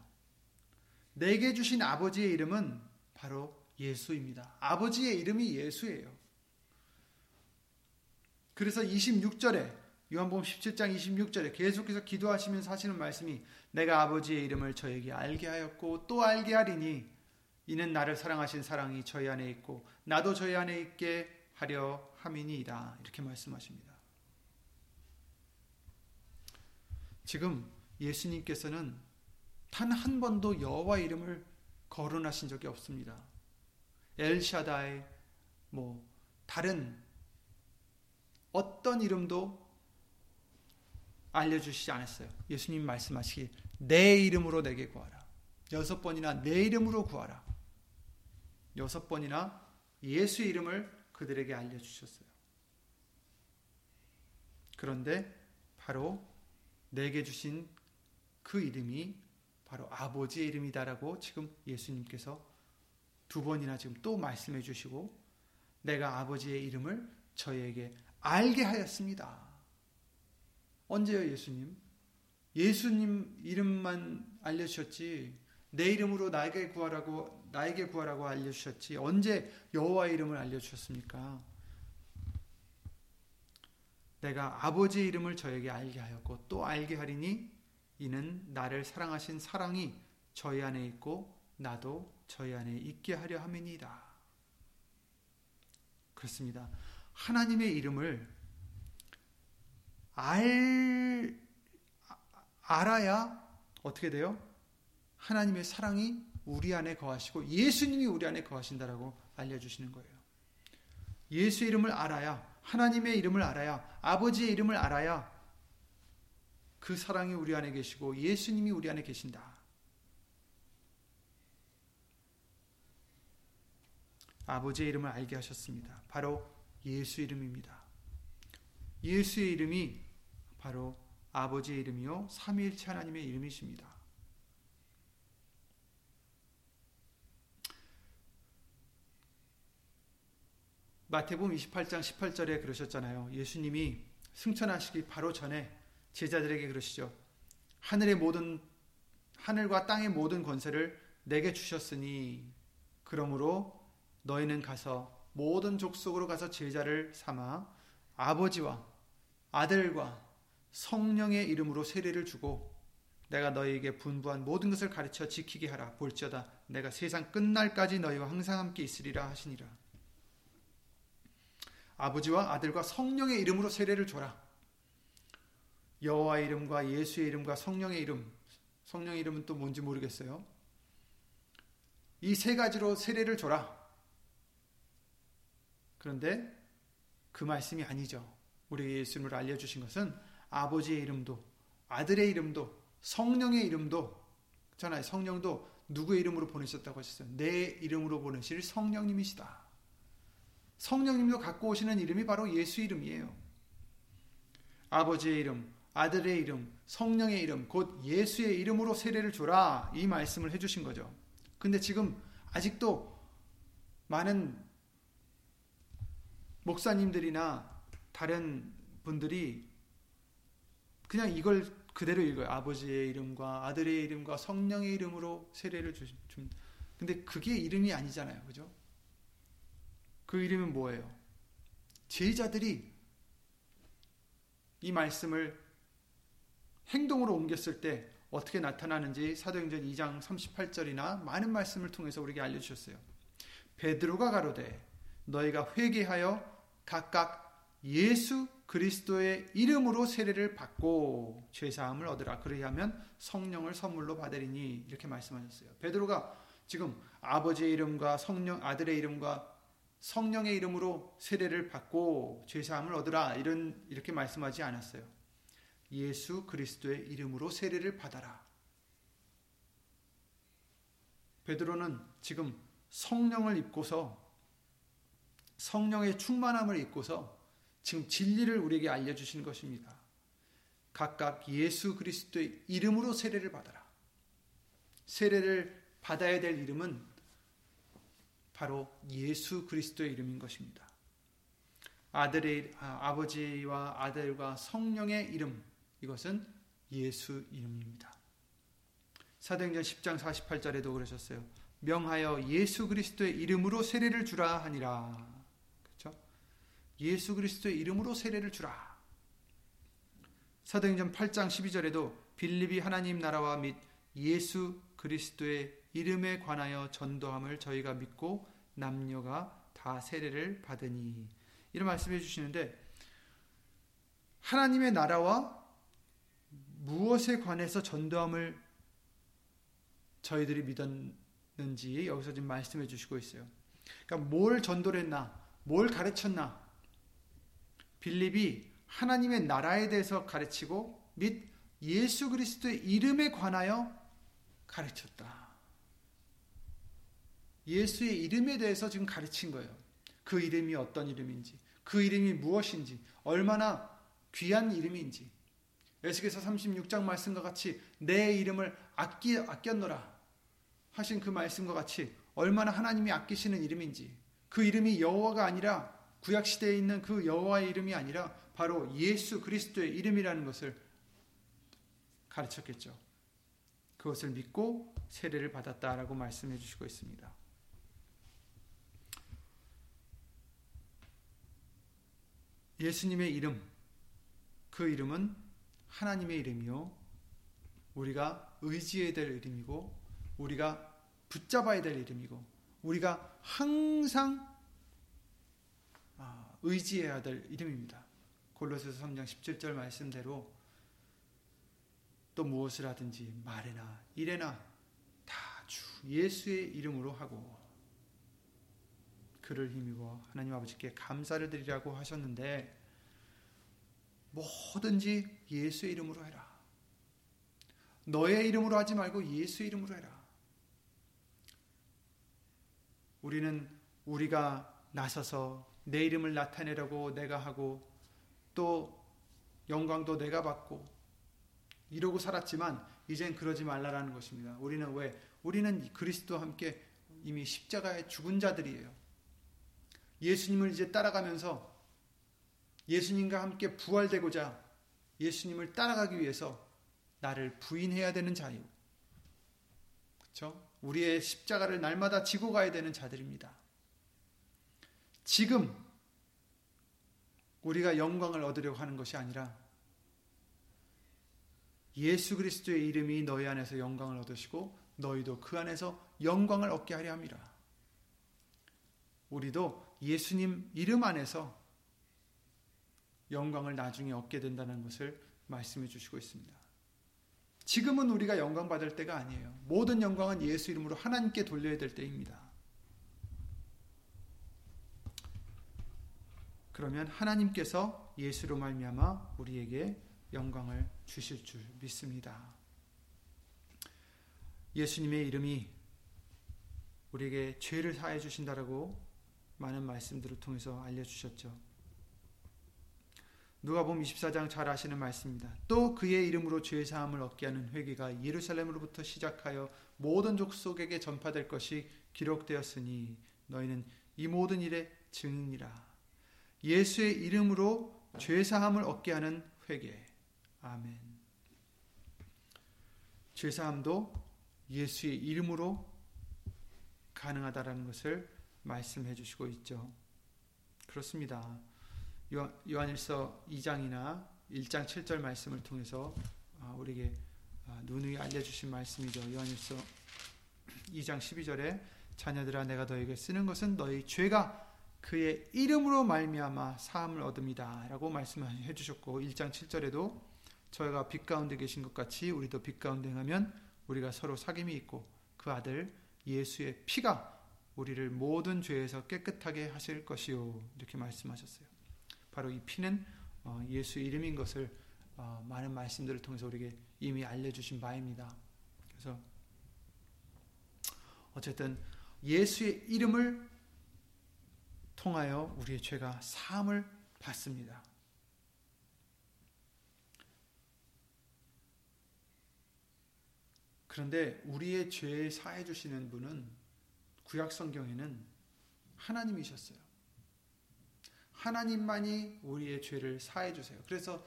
내게 주신 아버지의 이름은 바로 예수입니다. 아버지의 이름이 예수예요. 그래서 26절에 요한복음 17장 26절에 계속해서 기도하시면서 하시는 말씀이 내가 아버지의 이름을 저에게 알게 하였고 또 알게 하리니 이는 나를 사랑하신 사랑이 저희 안에 있고 나도 저희 안에 있게 하려 함이니이다. 이렇게 말씀하십니다. 지금 예수님께서는 단 한 번도 여호와 이름을 거론하신 적이 없습니다. 엘샤다이 뭐 다른 어떤 이름도 알려주시지 않았어요. 예수님 말씀하시기 내 이름으로 내게 구하라. 여섯 번이나 내 이름으로 구하라. 여섯 번이나 예수 이름을 그들에게 알려주셨어요. 그런데 바로 내게 주신 그 이름이 바로 아버지의 이름이다라고 지금 예수님께서 두 번이나 지금 또 말씀해 주시고 내가 아버지의 이름을 저에게 알게 하였습니다. 언제요, 예수님? 예수님 이름만 알려주셨지. 내 이름으로 나에게 구하라고 나에게 구하라고 알려주셨지. 언제 여호와 이름을 알려주셨습니까? 내가 아버지 이름을 저에게 알게 하였고 또 알게 하리니 이는 나를 사랑하신 사랑이 저희 안에 있고 나도 저희 안에 있게 하려 함이니이다. 그렇습니다. 하나님의 이름을 알, 알아야 어떻게 돼요? 하나님의 사랑이 우리 안에 거하시고 예수님이 우리 안에 거하신다라고 알려 주시는 거예요. 예수 이름을 알아야 하나님의 이름을 알아야 아버지의 이름을 알아야 그 사랑이 우리 안에 계시고 예수님이 우리 안에 계신다. 아버지의 이름을 알게 하셨습니다. 바로 예수 이름입니다. 예수의 이름이 바로 아버지의 이름이요 삼위일체 하나님의 이름이십니다. 마태복음 28장 18절에 그러셨잖아요. 예수님이 승천하시기 바로 전에 제자들에게 그러시죠. 하늘의 모든 하늘과 땅의 모든 권세를 내게 주셨으니 그러므로 너희는 가서 모든 족속으로 가서 제자를 삼아 아버지와 아들과 성령의 이름으로 세례를 주고 내가 너희에게 분부한 모든 것을 가르쳐 지키게 하라. 볼지어다 내가 세상 끝날까지 너희와 항상 함께 있으리라 하시니라. 아버지와 아들과 성령의 이름으로 세례를 줘라 여호와의 이름과 예수의 이름과 성령의 이름 성령의 이름은 또 뭔지 모르겠어요 이 세 가지로 세례를 줘라 그런데 그 말씀이 아니죠. 우리 예수님을 알려주신 것은 아버지의 이름도 아들의 이름도 성령의 이름도 그잖아요. 성령도 누구의 이름으로 보내셨다고 하셨어요. 내 이름으로 보내실 성령님이시다. 성령님도 갖고 오시는 이름이 바로 예수 이름이에요. 아버지의 이름, 아들의 이름, 성령의 이름, 곧 예수의 이름으로 세례를 줘라. 이 말씀을 해주신 거죠. 근데 지금 아직도 많은 목사님들이나 다른 분들이 그냥 이걸 그대로 읽어요. 아버지의 이름과 아들의 이름과 성령의 이름으로 세례를 주, 준. 근데 그게 이름이 아니잖아요. 그죠? 그 이름은 뭐예요? 제자들이 이 말씀을 행동으로 옮겼을 때 어떻게 나타나는지 사도행전 2장 38절이나 많은 말씀을 통해서 우리에게 알려주셨어요. 베드로가 가로되 너희가 회개하여 각각 예수 그리스도의 이름으로 세례를 받고 죄 사함을 얻으라. 그리하면 성령을 선물로 받으리니 이렇게 말씀하셨어요. 베드로가 지금 아버지의 이름과 성령 아들의 이름과 성령의 이름으로 세례를 받고 죄 사함을 얻으라. 이런 이렇게 말씀하지 않았어요. 예수 그리스도의 이름으로 세례를 받아라. 베드로는 지금 성령을 입고서 성령의 충만함을 입고서 지금 진리를 우리에게 알려주시는 것입니다. 각각 예수 그리스도의 이름으로 세례를 받아라. 세례를 받아야 될 이름은 바로 예수 그리스도의 이름인 것입니다. 아들의 아, 아버지와 아들과 성령의 이름 이것은 예수 이름입니다. 사도행전 10장 48절에도 그러셨어요. 명하여 예수 그리스도의 이름으로 세례를 주라 하니라. 예수 그리스도의 이름으로 세례를 주라. 사도행전 8장 12절에도 빌립이 하나님 나라와 및 예수 그리스도의 이름에 관하여 전도함을 저희가 믿고 남녀가 다 세례를 받으니 이런 말씀해 주시는데 하나님의 나라와 무엇에 관해서 전도함을 저희들이 믿었는지 여기서 지금 말씀해 주시고 있어요. 그러니까 뭘 전도를 했나, 뭘 가르쳤나, 빌립이 하나님의 나라에 대해서 가르치고 및 예수 그리스도의 이름에 관하여 가르쳤다. 예수의 이름에 대해서 지금 가르친 거예요. 그 이름이 어떤 이름인지, 그 이름이 무엇인지, 얼마나 귀한 이름인지. 에스겔서 36장 말씀과 같이 내 이름을 아끼, 아꼈노라 하신 그 말씀과 같이 얼마나 하나님이 아끼시는 이름인지 그 이름이 여호와가 아니라 구약 시대에 있는 그 여호와의 이름이 아니라 바로 예수 그리스도의 이름이라는 것을 가르쳤겠죠. 그것을 믿고 세례를 받았다라고 말씀해 주시고 있습니다. 예수님의 이름, 그 이름은 하나님의 이름이요. 우리가 의지해야 될 이름이고, 우리가 붙잡아야 될 이름이고, 우리가 항상 의지해야 될 이름입니다. 골로새서 3장 17절 말씀대로 또 무엇을 하든지 말에나 일에나 다 주 예수의 이름으로 하고 그를 힘입어 하나님 아버지께 감사를 드리라고 하셨는데 뭐든지 예수의 이름으로 해라. 너의 이름으로 하지 말고 예수의 이름으로 해라. 우리는 우리가 나서서 내 이름을 나타내려고 내가 하고 또 영광도 내가 받고 이러고 살았지만 이젠 그러지 말라라는 것입니다. 우리는 왜? 우리는 그리스도와 함께 이미 십자가에 죽은 자들이에요. 예수님을 이제 따라가면서 예수님과 함께 부활되고자 예수님을 따라가기 위해서 나를 부인해야 되는 자유. 그렇죠? 우리의 십자가를 날마다 지고 가야 되는 자들입니다. 지금 우리가 영광을 얻으려고 하는 것이 아니라 예수 그리스도의 이름이 너희 안에서 영광을 얻으시고 너희도 그 안에서 영광을 얻게 하려 함이라. 우리도 예수님 이름 안에서 영광을 나중에 얻게 된다는 것을 말씀해 주시고 있습니다. 지금은 우리가 영광 받을 때가 아니에요. 모든 영광은 예수 이름으로 하나님께 돌려야 될 때입니다. 그러면 하나님께서 예수로 말미암아 우리에게 영광을 주실 줄 믿습니다. 예수님의 이름이 우리에게 죄를 사해 주신다라고 많은 말씀들을 통해서 알려 주셨죠. 누가복음 24장 잘 아시는 말씀입니다. 또 그의 이름으로 죄 사함을 얻게 하는 회개가 예루살렘으로부터 시작하여 모든 족속에게 전파될 것이 기록되었으니 너희는 이 모든 일의 증인이라. 예수의 이름으로 죄 사함을 얻게 하는 회개. 아멘. 죄 사함도 예수의 이름으로 가능하다라는 것을 말씀해 주시고 있죠. 그렇습니다. 요한일서 2장이나 1장 7절 말씀을 통해서 아, 우리에게 아, 누누이 알려주신 말씀이죠. 요한일서 2장 12절에 자녀들아 내가 너에게 쓰는 것은 너희 죄가 그의 이름으로 말미암아 사함을 얻음이다 라고 말씀해 주셨고 1장 7절에도 저희가 빛 가운데 계신 것 같이 우리도 빛 가운데 하면 우리가 서로 사귐이 있고 그 아들 예수의 피가 우리를 모든 죄에서 깨끗하게 하실 것이요 이렇게 말씀하셨어요. 바로 이 피는 어, 예수 이름인 것을 어, 많은 말씀들을 통해서 우리에게 이미 알려주신 바입니다. 그래서 어쨌든 예수의 이름을 통하여 우리의 죄가 사함을 받습니다. 그런데 우리의 죄 사해 주시는 분은 구약 성경에는 하나님이셨어요. 하나님만이 우리의 죄를 사해 주세요. 그래서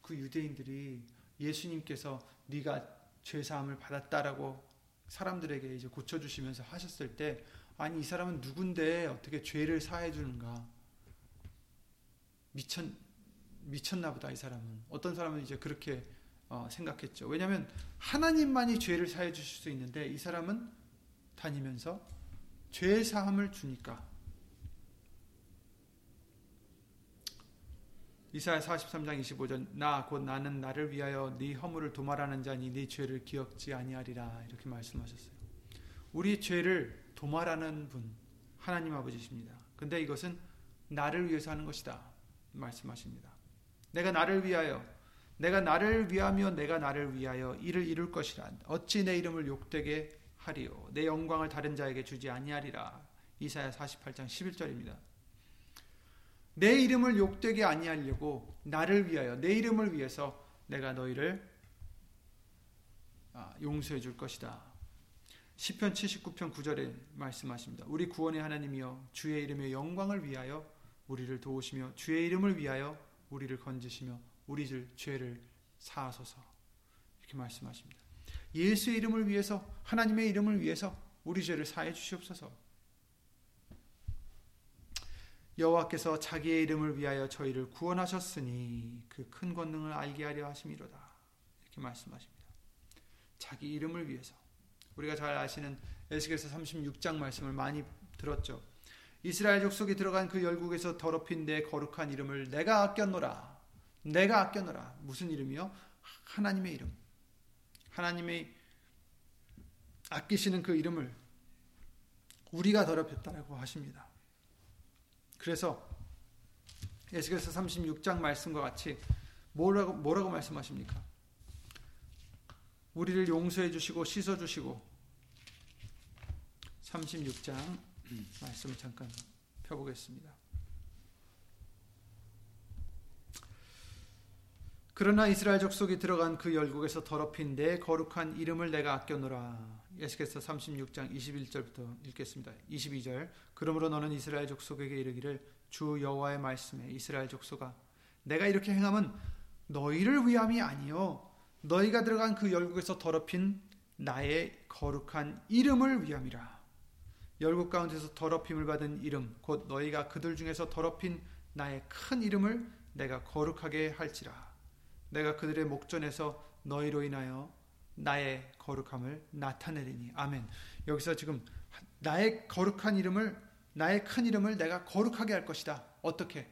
그 유대인들이 예수님께서 네가 죄 사함을 받았다라고 사람들에게 이제 고쳐 주시면서 하셨을 때 아니 이 사람은 누군데 어떻게 죄를 사해 주는가? 미쳤 미쳤나 보다 이 사람은. 어떤 사람은 이제 그렇게 어, 생각했죠. 왜냐하면 하나님만이 죄를 사해 주실 수 있는데 이 사람은 다니면서 죄 사함을 주니까 이사야 43장 25절 나 곧 나는 나를 위하여 네 허물을 도말하는 자니 네 죄를 기억지 아니하리라 이렇게 말씀하셨어요. 우리 죄를 도말하는 분 하나님 아버지십니다. 근데 이것은 나를 위해서 하는 것이다 말씀하십니다. 내가 나를 위하여 내가 나를 위하며 내가 나를 위하여 이를 이룰 것이라 어찌 내 이름을 욕되게 하리요 내 영광을 다른 자에게 주지 아니하리라 이사야 48장 11절입니다. 내 이름을 욕되게 아니하려고 나를 위하여 내 이름을 위해서 내가 너희를 아, 용서해 줄 것이다. 시편 79편 9절에 말씀하십니다. 우리 구원의 하나님이여 주의 이름의 영광을 위하여 우리를 도우시며 주의 이름을 위하여 우리를 건지시며 우리 죄를 사하소서. 이렇게 말씀하십니다. 예수의 이름을 위해서 하나님의 이름을 위해서 우리 죄를 사해 주시옵소서. 여호와께서 자기의 이름을 위하여 저희를 구원하셨으니 그 큰 권능을 알게 하려 하심이로다. 이렇게 말씀하십니다. 자기 이름을 위해서. 우리가 잘 아시는 에스겔서 36장 말씀을 많이 들었죠. 이스라엘 족속이 들어간 그 열국에서 더럽힌 내 거룩한 이름을 내가 아꼈노라. 내가 아꼈노라. 무슨 이름이요? 하나님의 이름. 하나님의 아끼시는 그 이름을 우리가 더럽혔다라고 하십니다. 그래서 예수께서 36장 말씀과 같이 뭐라고 뭐라고 말씀하십니까? 우리를 용서해 주시고 씻어 주시고 36장 말씀을 잠깐 펴보겠습니다. 그러나 이스라엘 족속이 들어간 그 열국에서 더럽힌 내 거룩한 이름을 내가 아껴노라. 예수께서 36장 21절부터 읽겠습니다. 22절. 그러므로 너는 이스라엘 족속에게 이르기를 주 여호와의 말씀에 이스라엘 족속아 내가 이렇게 행함은 너희를 위함이 아니요 너희가 들어간 그 열국에서 더럽힌 나의 거룩한 이름을 위함이라. 열국 가운데서 더럽힘을 받은 이름 곧 너희가 그들 중에서 더럽힌 나의 큰 이름을 내가 거룩하게 할지라. 내가 그들의 목전에서 너희로 인하여 나의 거룩함을 나타내리니 아멘. 여기서 지금 나의 거룩한 이름을 나의 큰 이름을 내가 거룩하게 할 것이다. 어떻게?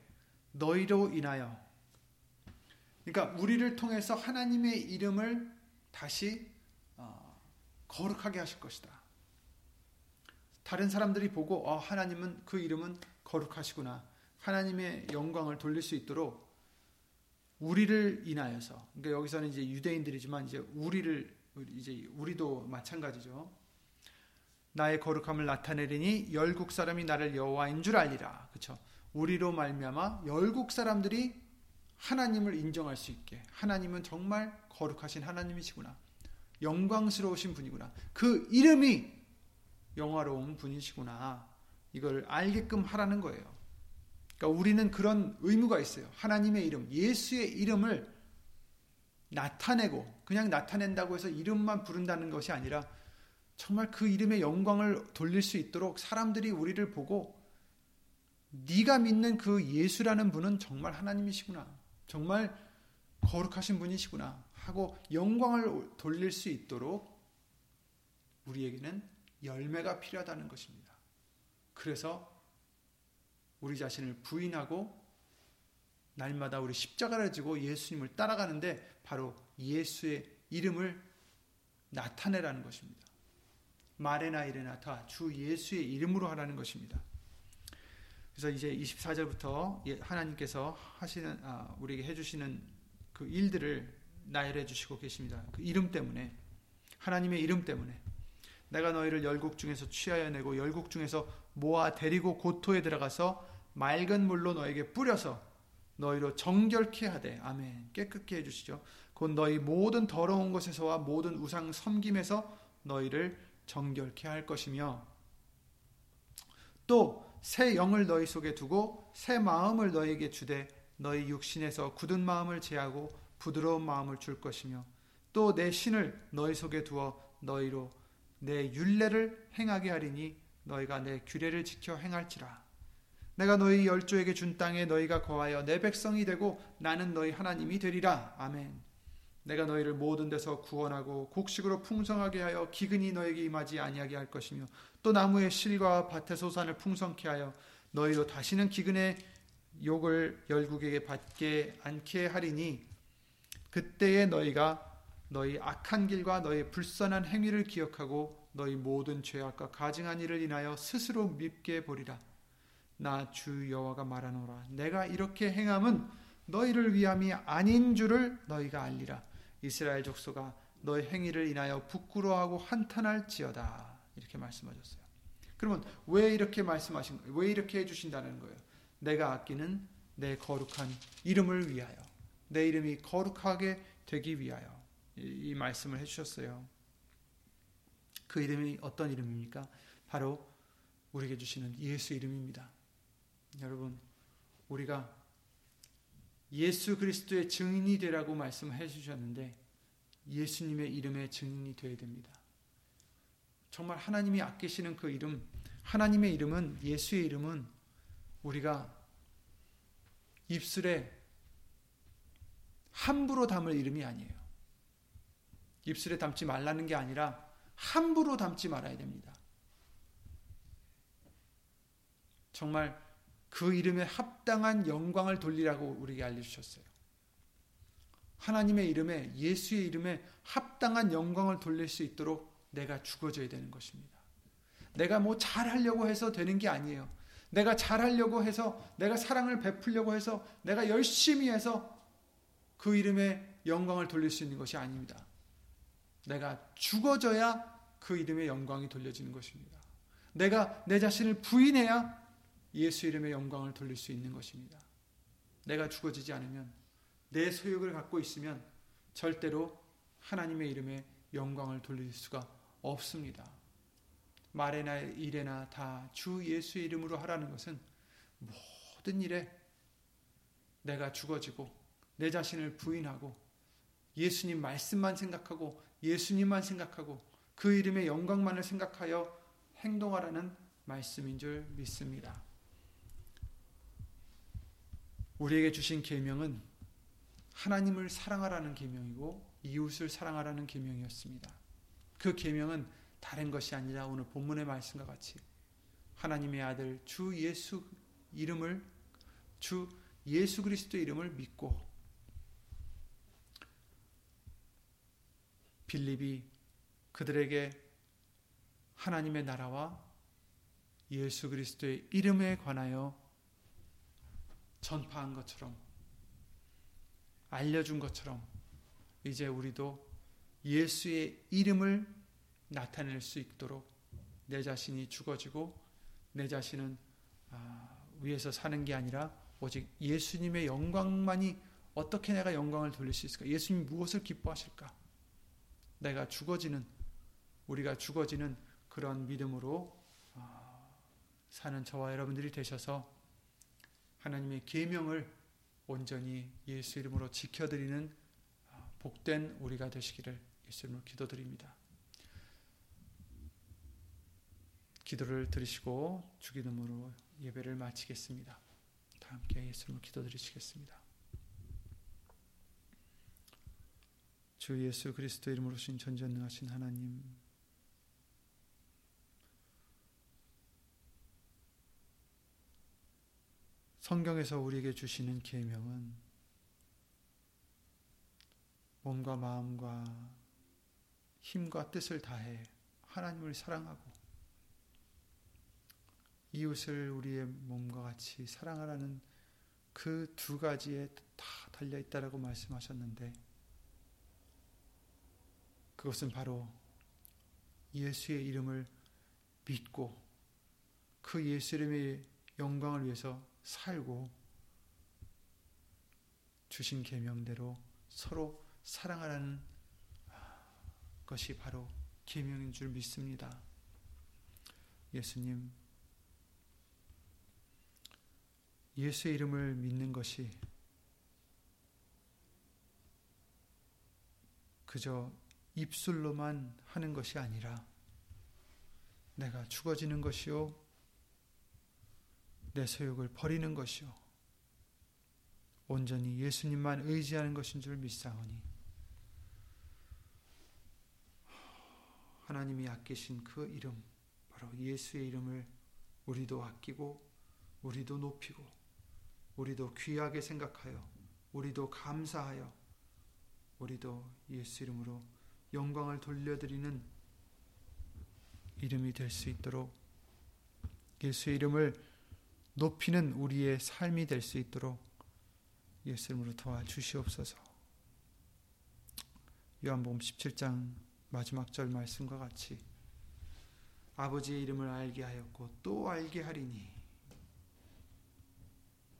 너희로 인하여. 그러니까 우리를 통해서 하나님의 이름을 다시 어, 거룩하게 하실 것이다. 다른 사람들이 보고 어, 하나님은 그 이름은 거룩하시구나. 하나님의 영광을 돌릴 수 있도록 우리를 인하여서 그러니까 여기서는 이제 유대인들이지만 이제 우리를 이제 우리도 마찬가지죠. 나의 거룩함을 나타내리니 열국 사람이 나를 여호와인 줄 알리라. 그렇죠? 우리로 말미암아 열국 사람들이 하나님을 인정할 수 있게 하나님은 정말 거룩하신 하나님이시구나. 영광스러우신 분이구나. 그 이름이 영화로운 분이시구나. 이걸 알게끔 하라는 거예요. 그러니까 우리는 그런 의무가 있어요. 하나님의 이름, 예수의 이름을 나타내고 그냥 나타낸다고 해서 이름만 부른다는 것이 아니라 정말 그 이름의 영광을 돌릴 수 있도록 사람들이 우리를 보고 네가 믿는 그 예수라는 분은 정말 하나님이시구나. 정말 거룩하신 분이시구나 하고 영광을 돌릴 수 있도록 우리에게는 열매가 필요하다는 것입니다. 그래서 우리 자신을 부인하고 날마다 우리 십자가를 지고 예수님을 따라가는데 바로 예수의 이름을 나타내라는 것입니다. 마레나 이레나타 주 예수의 이름으로 하라는 것입니다. 그래서 이제 24절부터 예, 하나님께서 하시는 아, 우리에게 해주시는 그 일들을 나열해 주시고 계십니다. 그 이름 때문에 하나님의 이름 때문에 내가 너희를 열국 중에서 취하여 내고 열국 중에서 모아 데리고 고토에 들어가서 맑은 물로 너에게 뿌려서 너희로 정결케 하되 아멘 깨끗게 해주시죠. 곧 너희 모든 더러운 것에서와 모든 우상 섬김에서 너희를 정결케 할 것이며 또 새 영을 너희 속에 두고 새 마음을 너희에게 주되 너희 육신에서 굳은 마음을 제하고 부드러운 마음을 줄 것이며 또 내 신을 너희 속에 두어 너희로 내 율례를 행하게 하리니 너희가 내 규례를 지켜 행할지라 내가 너희 열조에게 준 땅에 너희가 거하여 내 백성이 되고 나는 너희 하나님이 되리라. 아멘. 내가 너희를 모든 데서 구원하고 곡식으로 풍성하게 하여 기근이 너에게 임하지 아니하게 할 것이며 또 나무의 실과 밭의 소산을 풍성케 하여 너희로 다시는 기근의 욕을 열국에게 받게 않게 하리니 그때에 너희가 너희 악한 길과 너희 불선한 행위를 기억하고 너희 모든 죄악과 가증한 일을 인하여 스스로 밉게 보리라. 나 주 여호와가 말하노라 내가 이렇게 행함은 너희를 위함이 아닌 줄을 너희가 알리라 이스라엘 족속아 너희 행위를 인하여 부끄러워하고 한탄할지어다 이렇게 말씀하셨어요. 그러면 왜 이렇게 말씀하신 거예요? 왜 이렇게 해 주신다는 거예요? 내가 아끼는 내 거룩한 이름을 위하여 내 이름이 거룩하게 되기 위하여 이, 이 말씀을 해 주셨어요. 그 이름이 어떤 이름입니까? 바로 우리에게 주시는 예수 이름입니다. 여러분, 우리가 예수 그리스도의 증인이 되라고 말씀해 주셨는데 예수님의 이름의 증인이 되어야 됩니다. 정말 하나님이 아끼시는 그 이름, 하나님의 이름은 예수의 이름은 우리가 입술에 함부로 담을 이름이 아니에요. 입술에 담지 말라는 게 아니라 함부로 담지 말아야 됩니다. 정말 그 이름에 합당한 영광을 돌리라고 우리에게 알려주셨어요. 하나님의 이름에 예수의 이름에 합당한 영광을 돌릴 수 있도록 내가 죽어져야 되는 것입니다. 내가 뭐 잘하려고 해서 되는 게 아니에요. 내가 잘하려고 해서 내가 사랑을 베풀려고 해서 내가 열심히 해서 그 이름에 영광을 돌릴 수 있는 것이 아닙니다. 내가 죽어져야 그 이름의 영광이 돌려지는 것입니다. 내가 내 자신을 부인해야 예수 이름의 영광을 돌릴 수 있는 것입니다. 내가 죽어지지 않으면 내 소욕을 갖고 있으면 절대로 하나님의 이름에 영광을 돌릴 수가 없습니다. 말에나 일에나 다 주 예수의 이름으로 하라는 것은 모든 일에 내가 죽어지고 내 자신을 부인하고 예수님 말씀만 생각하고 예수님만 생각하고 그 이름의 영광만을 생각하여 행동하라는 말씀인 줄 믿습니다. 우리에게 주신 계명은 하나님을 사랑하라는 계명이고 이웃을 사랑하라는 계명이었습니다. 그 계명은 다른 것이 아니라 오늘 본문의 말씀과 같이 하나님의 아들 주 예수 이름을 주 예수 그리스도 이름을 믿고 빌립이 그들에게 하나님의 나라와 예수 그리스도의 이름에 관하여 전파한 것처럼 알려준 것처럼 이제 우리도 예수의 이름을 나타낼 수 있도록 내 자신이 죽어지고 내 자신은 아, 위에서 사는 게 아니라 오직 예수님의 영광만이 어떻게 내가 영광을 돌릴 수 있을까? 예수님 무엇을 기뻐하실까? 내가 죽어지는 우리가 죽어지는 그런 믿음으로 아, 사는 저와 여러분들이 되셔서 하나님의 계명을 온전히 예수 이름으로 지켜드리는 아, 복된 우리가 되시기를 예수 이름으로 기도드립니다. 기도를 드리시고 주기도문으로 예배를 마치겠습니다. 다 함께 예수님을 기도드리시겠습니다. 주 예수 그리스도 이름으로 신 전전능하신 하나님 성경에서 우리에게 주시는 계명은 몸과 마음과 힘과 뜻을 다해 하나님을 사랑하고 이웃을 우리의 몸과 같이 사랑하라는 그 두 가지에 다 달려 있다라고 말씀하셨는데 그것은 바로 예수의 이름을 믿고 그 예수 이름의 영광을 위해서 살고 주신 계명대로 서로 사랑하라는 것이 바로 계명인 줄 믿습니다. 예수님 예수의 이름을 믿는 것이 그저 입술로만 하는 것이 아니라 내가 죽어지는 것이요 내 소욕을 버리는 것이요. 온전히 예수님만 의지하는 것인 줄 믿사오니. 하나님이 아끼신 그 이름 바로 예수의 이름을 우리도 아끼고 우리도 높이고 우리도 귀하게 생각하여 우리도 감사하여 우리도 예수 이름으로 영광을 돌려드리는 이름이 될 수 있도록 예수의 이름을 높이는 우리의 삶이 될 수 있도록 예수 이름으로 도와주시옵소서. 요한복음 17장 마지막 절 말씀과 같이 아버지의 이름을 알게 하였고 또 알게 하리니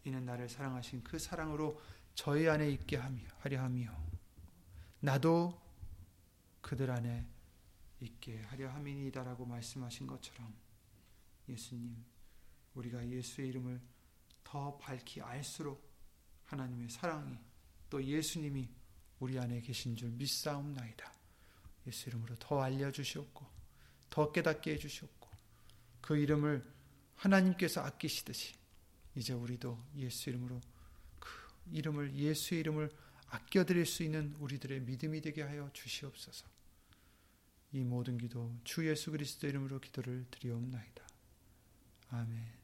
이는 나를 사랑하신 그 사랑으로 저희 안에 있게 하려 하며 나도 그들 안에 있게 하려 함이니다라고 말씀하신 것처럼 예수님 우리가 예수의 이름을 더 밝히 알수록 하나님의 사랑이 또 예수님이 우리 안에 계신 줄 믿사옵나이다. 예수 이름으로 더 알려주시옵고 더 깨닫게 해주시옵고 그 이름을 하나님께서 아끼시듯이 이제 우리도 예수 이름으로 그 이름을 예수의 이름을 아껴드릴 수 있는 우리들의 믿음이 되게 하여 주시옵소서. 이 모든 기도 주 예수 그리스도 이름으로 기도를 드리옵나이다. 아멘.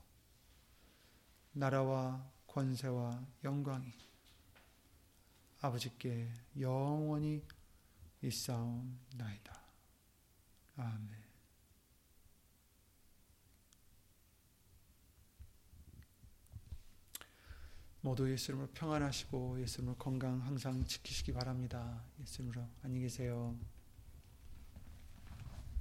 나라와 권세와 영광이 아버지께 영원히 있사옵나이다. 아멘 모두 예수님으로 평안하시고 예수님으로 건강 항상 지키시기 바랍니다. 예수님으로 안녕히 계세요.